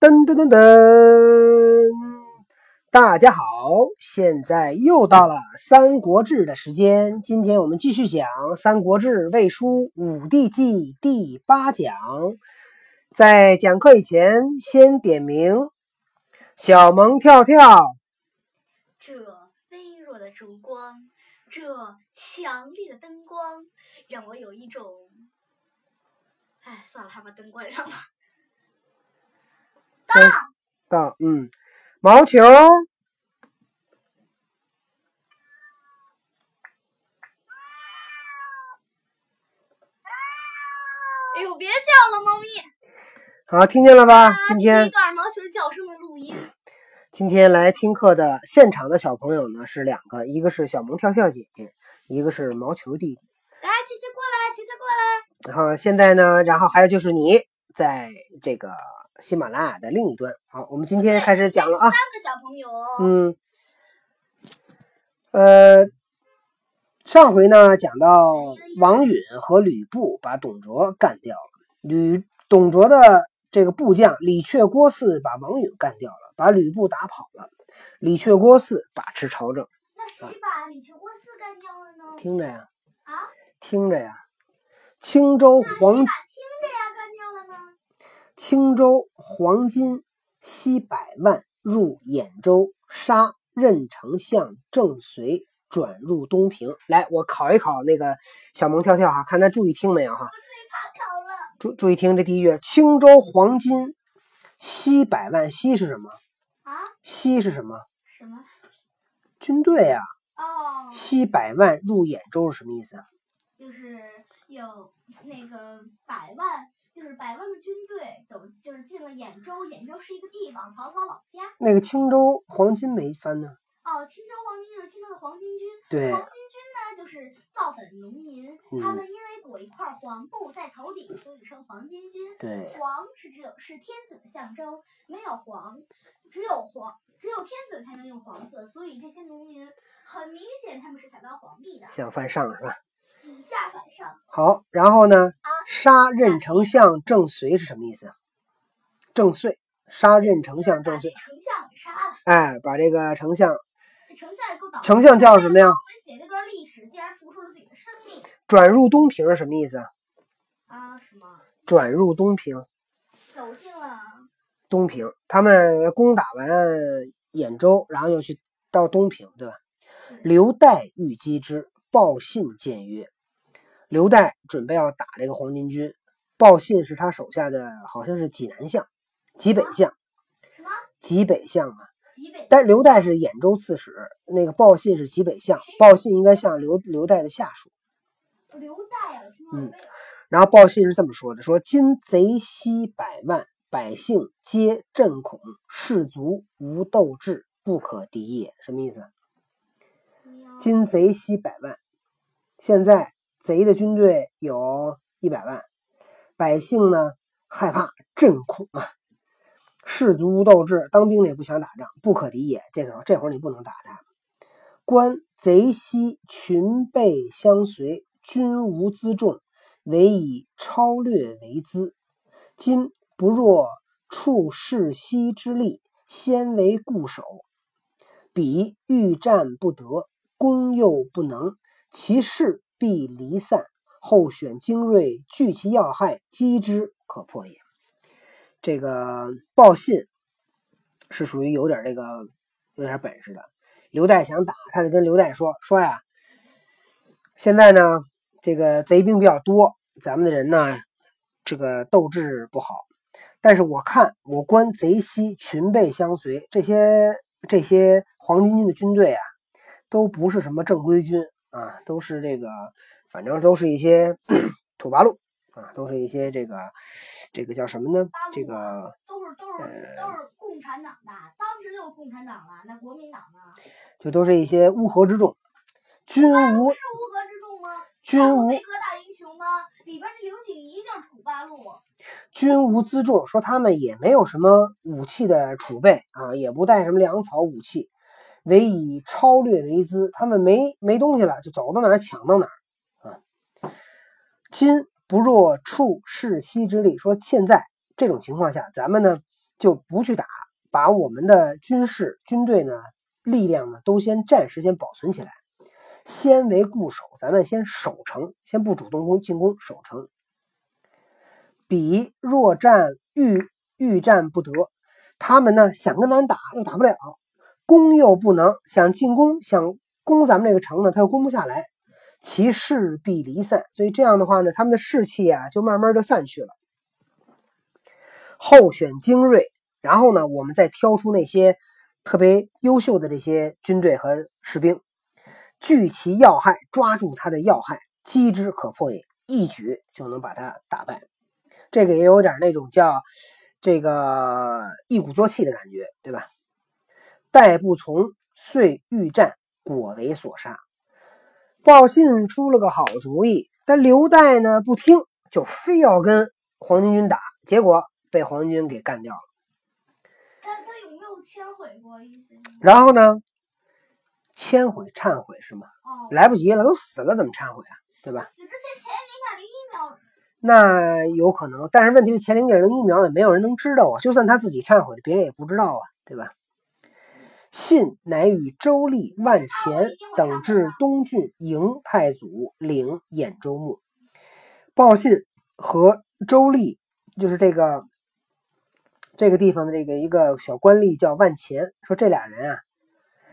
噔噔噔噔，大家好，现在又到了《三国志》的时间。今天我们继续讲《三国志·魏书·武帝纪》第八讲。在讲课以前，先点名：小萌跳跳，这微弱的烛光，这强烈的灯光，让我有一种……哎，算了，还把灯关上吧。到到，嗯，毛球，哎呦，别叫了，猫咪！好，听见了吧？今啊天这个耳毛球叫声的录音。今天来听课的现场的小朋友呢是两个，一个是小萌跳跳姐姐，一个是毛球弟弟。来，姐姐过来，姐姐过来。然后现在呢，然后还有就是你在这个喜马拉雅的另一端。好，我们今天开始讲了啊三，个小朋友。嗯，呃，上回呢讲到王允和吕布把董卓干掉了，吕董卓的这个部将李傕郭汜把王允干掉了，把吕布打跑了，李傕郭汜把持朝政。那谁把李傕郭汜干掉了呢？听着呀，啊？听着呀，青州黄把听着呀？青州黄金西百万入兖州，杀任丞相郑绥，转入东平。来，我考一考那个小萌跳跳哈，看他注意听没有哈？最怕考了。注注意听这第一句：青州黄金西百万，西是什么？啊？西是什么？什么？军队啊、哦，西百万入兖州是什么意思啊？就是有那个百万，就是百万的军队走，就是进了兖州。兖州是一个地方，曹操老家。那个青州黄巾没翻呢？哦，青州黄巾就是青州的黄巾军。对，黄巾军呢，就是造反农民，嗯他们因为裹一块黄布在头顶，所以称黄巾军。对，黄是只有是天子的象征，没有黄，只有黄，只有天子才能用黄色，所以这些农民很明显他们是想当皇帝的，想犯上是吧？以下犯上。好，然后呢啊？杀任丞相郑遂是什么意思？郑遂杀任丞相郑绥，就是把这丞相给杀了，哎，把这个丞相丞相也够倒霉。丞相叫什么呀我们写这段历史，竟然付出了自己的生命转入东平是什么意思？啊！什么？转入东平，走进了东平，他们攻打完兖州，然后又去到东平，对吧？刘岱欲击之，报信谏曰：刘岱准备要打这个黄巾军，报信是他手下的，好像是济南相、济北相、什么？济北相啊。但刘岱是兖州刺史，那个报信是济北相，报信应该像刘刘岱的下属。刘岱啊，嗯？然后报信是这么说的：说今贼西百万，百姓皆震恐，士卒无斗志，不可敌也。什么意思？今贼西百万，现在贼的军队有一百万，百姓呢害怕震恐啊，士卒无斗志，当兵的也不想打仗，不可敌也。这时候这会儿你不能打他。观贼西群备相随，军无辎重，唯以超略为资。今不若处士息之力，先为固守。彼欲战不得，攻又不能，其势必离散。后选精锐，聚其要害，击之可破也。这个报信是属于有点这个有点本事的。刘岱想打，他就跟刘岱说说呀，现在呢这个贼兵比较多，咱们的人呢这个斗志不好。但是我看我观贼西群备相随，这些这些黄巾军的军队啊，都不是什么正规军啊，都是这个反正都是一些 土八路啊，都是一些这个这个叫什么呢？这个都是都是呃都是共产党的，当时就共产党了，那国民党呢？就都是一些乌合之众，军无是乌合之众吗？军无飞哥大英雄吗？里边这刘景怡就是土八路，军无辎重，说他们也没有什么武器的储备啊，也不带什么粮草武器，唯以超略为资。他们没没东西了，就走到哪儿抢到哪儿啊。今不若处士息之力，说现在这种情况下，咱们呢就不去打，把我们的军事军队呢力量呢都先暂时先保存起来，先为固守，咱们先守城，先不主动攻进攻，守城。彼若战欲欲战不得，他们呢想跟咱打又打不了，攻又不能，想进攻想攻咱们这个城呢，他又攻不下来，其势必离散。所以这样的话呢，他们的士气啊就慢慢的散去了。候选精锐，然后呢，我们再挑出那些特别优秀的这些军队和士兵，聚其要害，抓住他的要害，击之可破也，一举就能把他打败。这个也有点那种叫这个一鼓作气的感觉，对吧？待不从，遂欲战，果为所杀。报信出了个好主意，但刘岱呢不听，就非要跟黄巾军打，结果被黄巾军给干掉了。他他有没有忏悔过意思？然后呢，忏悔忏悔是吗？哦，来不及了，都死了，怎么忏悔啊？对吧？死之前前零点零一秒，那有可能，但是问题是前零点零一秒也没有人能知道啊，就算他自己忏悔了，别人也不知道啊，对吧？信乃与周立、万钱等至东郡迎太祖，领兖州牧。报信和周立就是这个这个地方的这个一个小官吏叫万钱，说这俩人啊，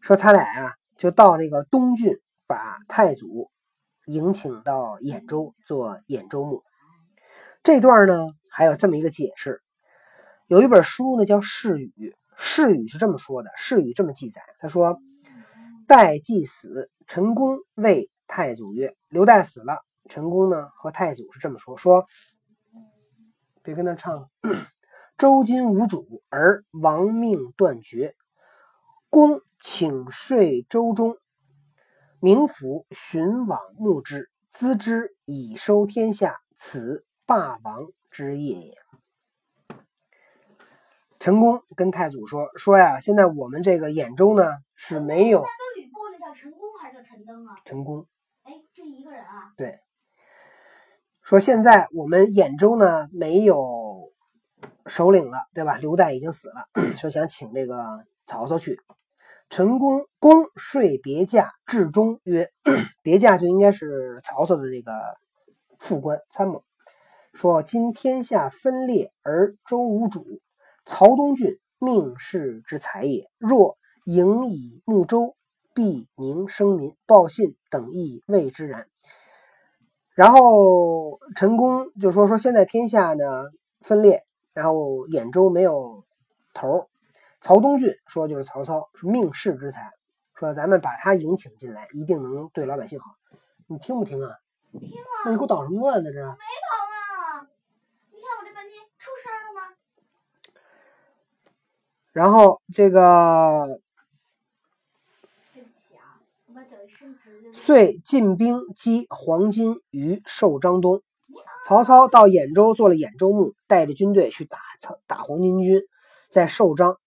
说他俩啊就到那个东郡，把太祖迎请到兖州做兖州牧。这段呢还有这么一个解释，有一本书呢叫《世语》，《释语》是这么说的，《释语》这么记载，他说：“代既死，陈宫谓太祖曰：‘刘岱死了。’陈宫呢和太祖是这么说：说别跟他唱了。周今无主，而亡命断绝。公请睡周中，明府寻往牧之，资之以收天下，此霸王之业也。陈宫跟太祖说说呀，现在我们这个兖州呢是没有那跟吕布那叫陈宫还是叫陈登啊？陈宫，哎，这一个人啊，对，说现在我们兖州呢没有首领了，对吧？刘岱已经死了，说想请这个曹操去。陈宫公睡别驾至中曰：“ 别驾就应该是曹操的这个副官参谋。说今天下分裂而周无主，曹东郡命世之才也。若迎以睦州，必宁生民。报信等亦谓之然。”然后陈宫就说说现在天下呢分裂，然后兖州没有头儿。曹东郡说就是曹操是命世之才，说咱们把他迎请进来，一定能对老百姓好。你听不听啊？听啊，那你给我捣什么乱呢？这没跑啊！你看我这半天出声了吗？然后这个对不起啊，我把。遂进兵击黄巾于寿张东。曹操到兖州做了兖州牧，带着军队去打曹打黄巾军，在寿张，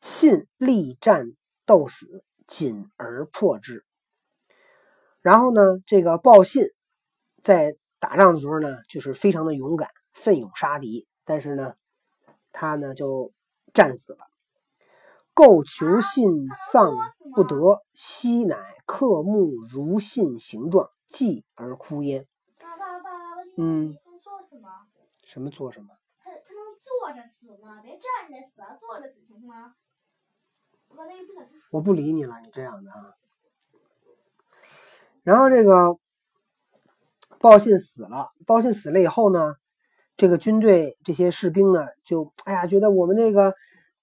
信力战斗死，仅而破之。然后呢，这个报信在打仗的时候呢，就是非常的勇敢，奋勇杀敌，但是呢，他呢就战死了。构求信丧不得，昔乃刻木如信形状，继而哭焉。爸爸爸爸，问你嗯做什么？什么做什么？他他能坐着死吗？别站着死啊，坐着死行吗？我刚才一不小心。我不理你了，你这样的啊。然后这个报信死了，报信死了以后呢，这个军队这些士兵呢，就哎呀，觉得我们这个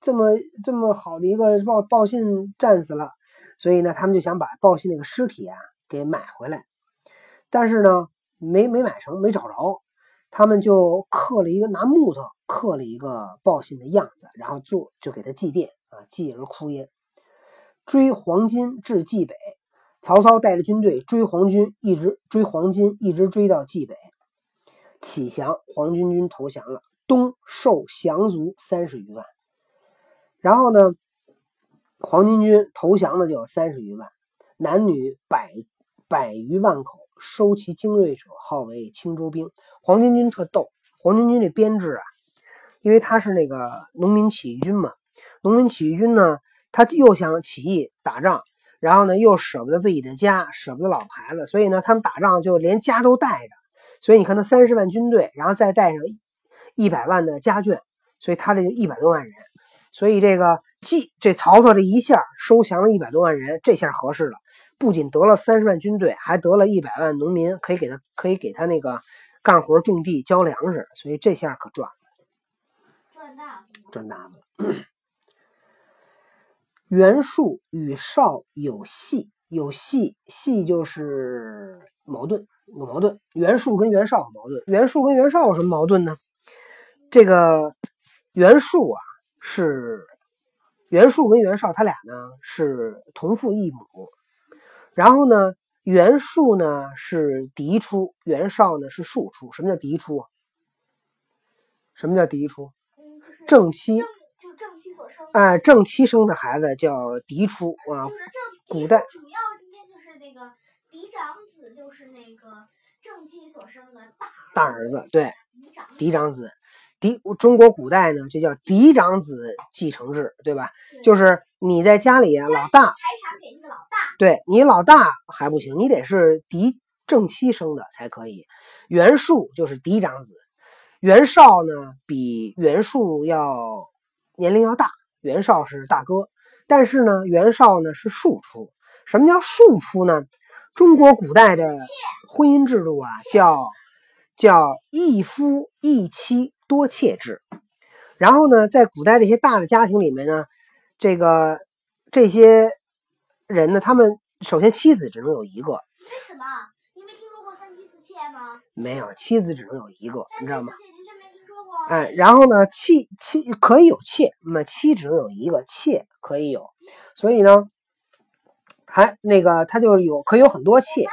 这么这么好的一个报报信战死了，所以呢，他们就想把报信那个尸体啊给买回来，但是呢，没没买成，没找着，他们就刻了一个拿木头刻了一个报信的样子，然后做就给他祭奠啊，祭而哭焉。追黄巾至冀北，曹操带着军队追黄军，一直追黄巾，一直追到冀北。启降，黄巾军投降了，东受降卒三十余万。然后呢，黄巾军投降的就有三十余万，男女百百余万口，收其精锐者，号为青州兵。黄巾军特逗，黄巾军这编制啊，因为他是那个农民起义军嘛。农民起义军呢，他又想起义打仗，然后呢又舍不得自己的家，舍不得老牌子，所以呢他们打仗就连家都带着。所以你看，他三十万军队，然后再带上一百万的家眷，所以他这就一百多万人。所以这个季这曹操这一下收降了一百多万人，这下合适了，不仅得了三十万军队，还得了一百万农民，可以给他可以给他那个干活种地交粮食，所以这下可赚了，赚大了赚大了。袁术与邵有隙，有隙隙就是矛盾。有矛盾，袁术跟袁绍有矛盾。袁术跟袁绍有什么矛盾呢？这个袁术啊，是袁术跟袁绍他俩呢是同父异母。然后呢，袁术呢是嫡出，袁绍呢是庶出。什么叫嫡出？什么叫嫡出？正妻，就正妻所生。哎，正妻生的孩子叫嫡出啊。就是正古代主要今天就是那个嫡长子，就是那个正妻所生的大大儿子，对，嫡长子。嫡中国古代呢，就叫嫡长子继承制，对吧？就是你在家里啊老大，财产给那个老大，对你老大还不行，你得是嫡正妻生的才可以。袁术就是嫡长子，袁绍呢比袁术要年龄要大，袁绍是大哥，但是呢袁绍呢是庶出。什么叫庶出呢？中国古代的婚姻制度啊，叫叫一夫一妻。多妾制，然后呢，在古代这些大的家庭里面呢，这个这些人呢，他们首先妻子只能有一个。为什么？你没听说过三妻四妾吗？没有，妻子只能有一个，你知道吗？三妻四妾，您真没听说过？哎，然后呢，妻妻可以有妾，那么妻只能有一个，妾可以有，所以呢，还那个他就有可以有很多妾，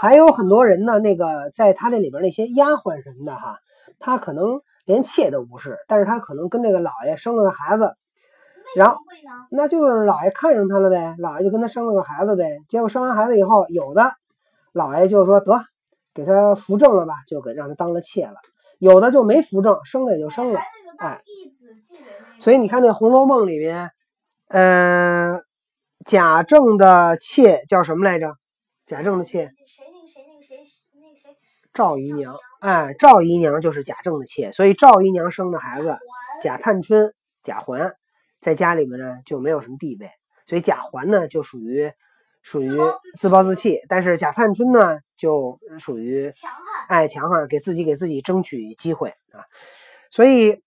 还有很多人呢，那个在他这里边那些丫鬟什么的哈，他可能。连妾都不是，但是他可能跟这个老爷生了个孩子，然后那就是老爷看上他了呗，老爷就跟他生了个孩子呗。结果生完孩子以后，有的老爷就说得给他扶正了吧，就给让他当了妾了；有的就没扶正，生了也就生了，哎。所以你看那《红楼梦》里面，呃，贾政的妾叫什么来着？贾政的妾。谁那谁那谁那谁赵姨娘，哎，赵姨娘就是贾政的妾，所以赵姨娘生的孩子贾探春、贾环，在家里面呢就没有什么地位，所以贾环呢就属于属于自暴自弃，但是贾探春呢就属于强悍，哎，强悍，给自己给自己争取机会啊。所以，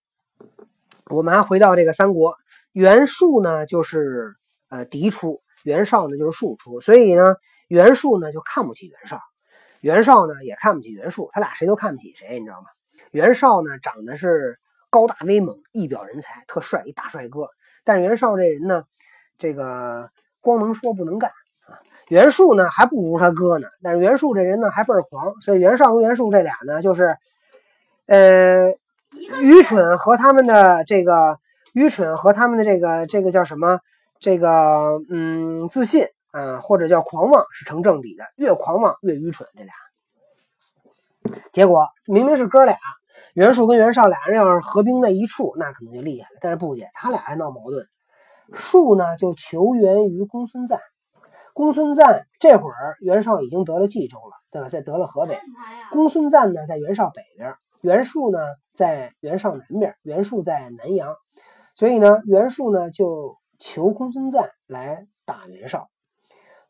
我们还回到这个三国，袁术呢就是呃嫡出，袁绍呢就是庶出，所以呢袁术呢就看不起袁绍。袁绍呢也看不起袁术，他俩谁都看不起谁，你知道吗？袁绍呢长得是高大威猛，一表人才，特帅，一大帅哥。但是袁绍这人呢，这个光能说不能干啊。袁术呢还不如他哥呢，但是袁术这人呢还倍儿狂，所以袁绍和袁术这俩呢就是，呃，愚蠢和他们的这个愚蠢和他们的这个这个叫什么？这个嗯自信。啊，或者叫狂妄是成正比的，越狂妄越愚蠢。这俩结果明明是哥俩，袁术跟袁绍俩人要是合兵在一处，那可能就厉害了。但是不解他俩还闹矛盾。术呢就求援于公孙瓒，公孙瓒这会儿袁绍已经得了冀州了，对吧？在得了河北。公孙瓒呢在袁绍北边，袁术呢在袁绍南边，袁术在南阳，所以呢袁术呢就求公孙瓒来打袁绍。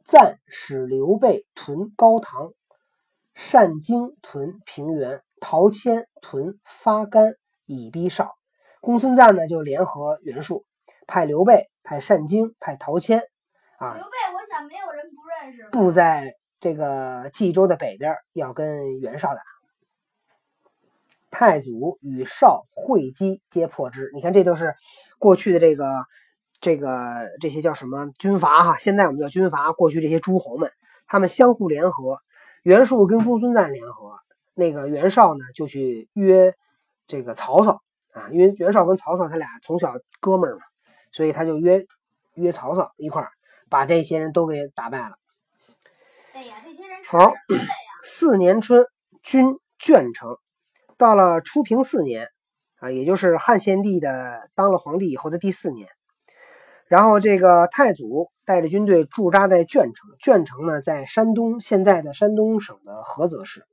赞使刘备屯高唐，单经屯平原，陶谦屯发干，以逼绍。公孙瓒呢，就联合袁术，派刘备、派单经、派陶谦。啊，刘备，我想没有人不认识。布在这个冀州的北边，要跟袁绍打。太祖与绍会稽，皆破之。你看，这都是过去的这个。这个这些叫什么军阀哈？现在我们叫军阀。过去这些诸侯们，他们相互联合，袁术跟公孙瓒联合，那个袁绍呢就去约这个曹操啊，因为袁绍跟曹操他俩从小哥们儿嘛，所以他就约约曹操一块儿把这些人都给打败了。哎呀，这些人好。四年春，军卷城，到了初平四年啊，也就是汉献帝的当了皇帝以后的第四年。然后这个太祖带着军队驻扎在鄄城，鄄城呢在山东，现在的山东省的菏泽市。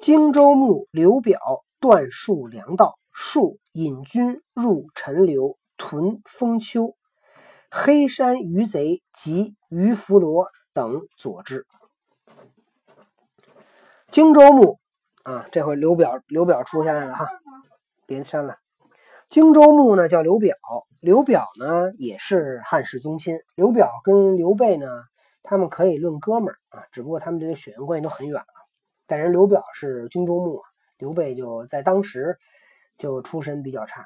荆州牧刘表断树粮道，树引军入陈留，屯封丘。黑山余贼及于弗罗等佐之。荆州牧啊，这回刘表刘表出现了哈，别删了。荆州牧呢叫刘表，刘表呢也是汉室宗亲。刘表跟刘备呢，他们可以论哥们儿啊，只不过他们这个血缘关系都很远了。但人刘表是荆州牧，刘备就在当时就出身比较差。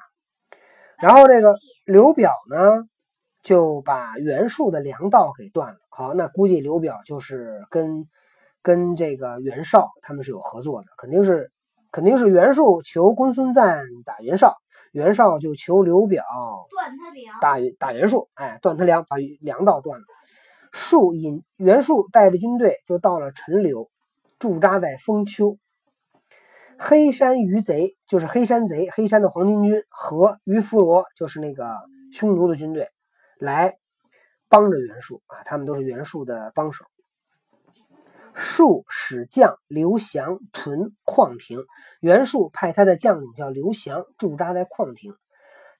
然后这个刘表呢，就把袁术的粮道给断了。好，那估计刘表就是跟跟这个袁绍他们是有合作的，肯定是肯定是袁术求公孙瓒打袁绍。袁绍就求刘表断他粮，打打袁术，哎，断他粮，把粮道断了。术引袁术带着军队就到了陈留，驻扎在封丘。黑山余贼就是黑山贼，黑山的黄巾军和于弗罗就是那个匈奴的军队，来帮着袁术啊，他们都是袁术的帮手。术使将刘翔屯旷庭，袁术派他的将领叫刘翔驻扎在旷庭。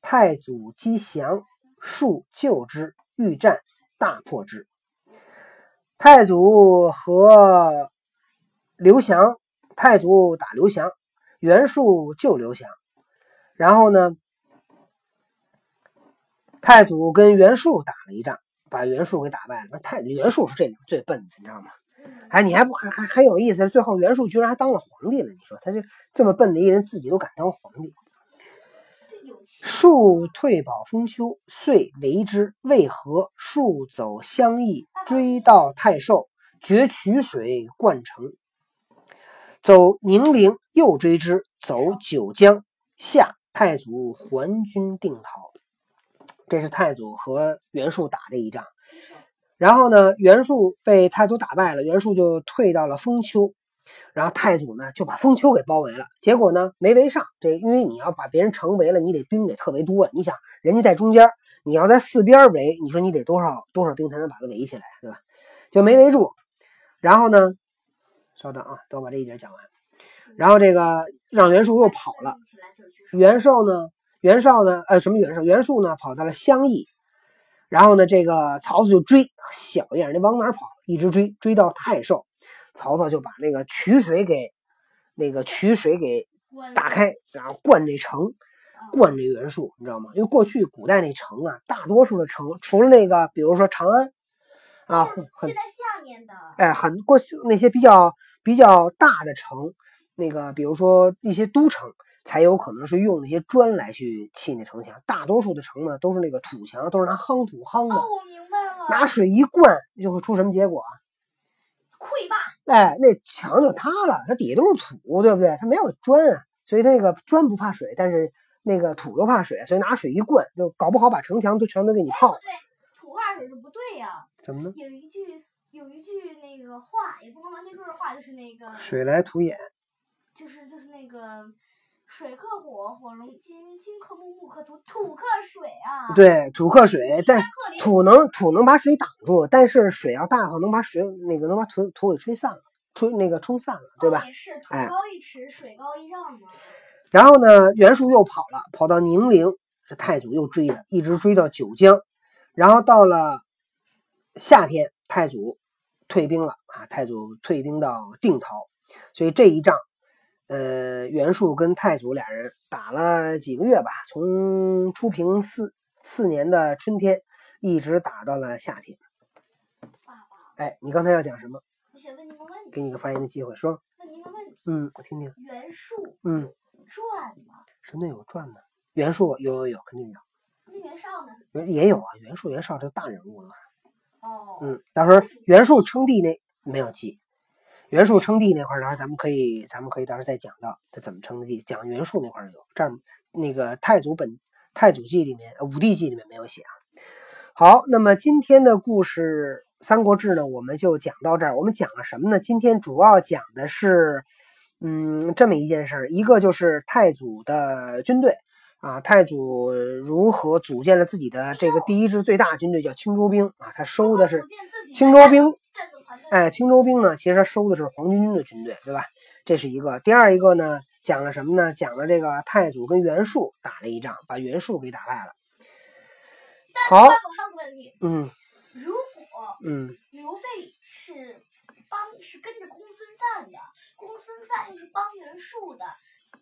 太祖击降，术救之，欲战，大破之。太祖和刘翔，太祖打刘翔，袁术救刘翔。然后呢，太祖跟袁术打了一仗，把袁术给打败了。那太袁术是这里最笨的，你知道吗？哎，你还不还还很有意思？最后袁术居然还当了皇帝了。你说他这这么笨的一人，自己都敢当皇帝。术退保封丘，遂为之。为何？术走相邑，追到太寿，决渠水，灌城。走宁陵，又追之。走九江，下。太祖还军定陶。这是太祖和袁术打这一仗。然后呢，袁术被太祖打败了，袁术就退到了封丘，然后太祖呢就把封丘给包围了，结果呢没围上。这因为你要把别人城围了，你得兵得特别多。你想，人家在中间，你要在四边围，你说你得多少多少兵才能把它围起来，对吧？就没围住。然后呢，稍等啊，等我把这一节讲完。然后这个让袁术又跑了，袁绍呢，袁绍呢，呃，什么袁绍？袁术呢跑到了襄邑。然后呢，这个曹操就追，小样，那往哪跑？一直追，追到太寿，曹操就把那个渠水给那个渠水给打开，然后灌这城，灌这袁术，你知道吗？因为过去古代那城啊，大多数的城，除了那个，比如说长安啊，很现在下面的，哎，很过那些比较比较大的城，那个比如说一些都城。才有可能是用那些砖来去砌那城墙，大多数的城呢都是那个土墙，都是拿夯土夯的。哦，我明白了。拿水一灌，就会出什么结果？溃坝。哎，那墙就塌了，它底下都是土，对不对？它没有砖啊，所以它那个砖不怕水，但是那个土都怕水，所以拿水一灌，就搞不好把城墙都全都给你泡。对，土怕水是不对呀。怎么呢？有一句有一句那个话，也不能完全说是话，就是那个水来土掩。就是就是那个。水克火，火融金，金克木，木克土，土克水啊。对，土克水，但土能土能把水挡住，但是水要大的话，能把水那个能把土土给吹散了，吹那个冲散了，对吧？也是，土高一尺，水高一丈嘛。然后呢，袁术又跑了，跑到宁陵，这太祖又追他，一直追到九江，然后到了夏天，太祖退兵了啊，太祖退兵到定陶，所以这一仗。呃，袁术跟太祖俩人打了几个月吧，从初平四四年的春天，一直打到了夏天。爸爸，哎，你刚才要讲什么？我想问您个问题。给你个发言的机会，说。问您个问题。嗯，我听听。袁术。嗯。传吗？什么有传吗？袁术有有有，肯定有。那袁绍呢？袁也有啊，袁术、袁绍这大人物了。哦。嗯，到时候袁术称帝那没有记。袁术称帝那块儿，到时候咱们可以，咱们可以到时候再讲到他怎么称帝。讲袁术那块儿有，这儿那个太祖本太祖记里面，武帝记里面没有写啊。好，那么今天的故事《三国志》呢，我们就讲到这儿。我们讲了什么呢？今天主要讲的是，嗯，这么一件事儿，一个就是太祖的军队啊，太祖如何组建了自己的这个第一支最大军队，叫青州兵啊，他收的是青州兵。哎，青州兵呢，其实收的是黄巾军的军队，对吧？这是一个。第二一个呢，讲了什么呢？讲了这个太祖跟袁术打了一仗，把袁术给打败了。好，嗯，如果嗯刘备是帮是跟着公孙瓒的，公孙瓒又是帮袁术的，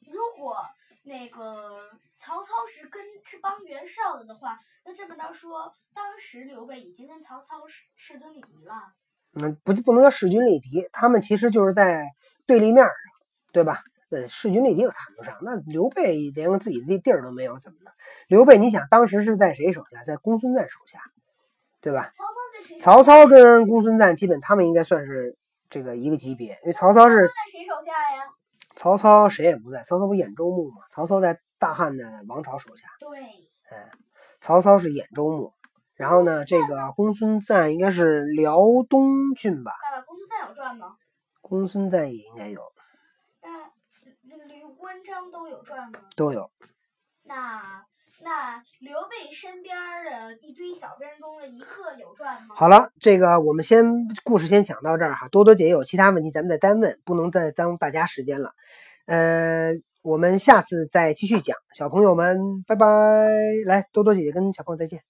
如果那个曹操是跟是帮袁绍的的话，那这么着说，当时刘备已经跟曹操势势均力敌了。嗯，不不能叫势均力敌，他们其实就是在对立面上，对吧？呃，势均力敌可谈不上。那刘备连个自己的地儿都没有，怎么的？刘备，你想当时是在谁手下？在公孙瓒手下，对吧？曹操在谁？曹操跟公孙瓒基本他们应该算是这个一个级别，因为曹操是在谁手下呀？曹操谁也不在，曹操不兖州牧吗？曹操在大汉的王朝手下。对，嗯，曹操是兖州牧。然后呢，这个公孙瓒应该是辽东郡吧？爸爸，公孙瓒有传吗？公孙瓒也应该有。那那吕关张都有传吗？都有。那那刘备身边的一堆小兵中的一个有传吗？好了，这个我们先故事先讲到这儿哈。多多姐有其他问题，咱们再单问，不能再耽误大家时间了。呃，我们下次再继续讲，小朋友们，拜拜。来，多多姐姐跟小朋友再见。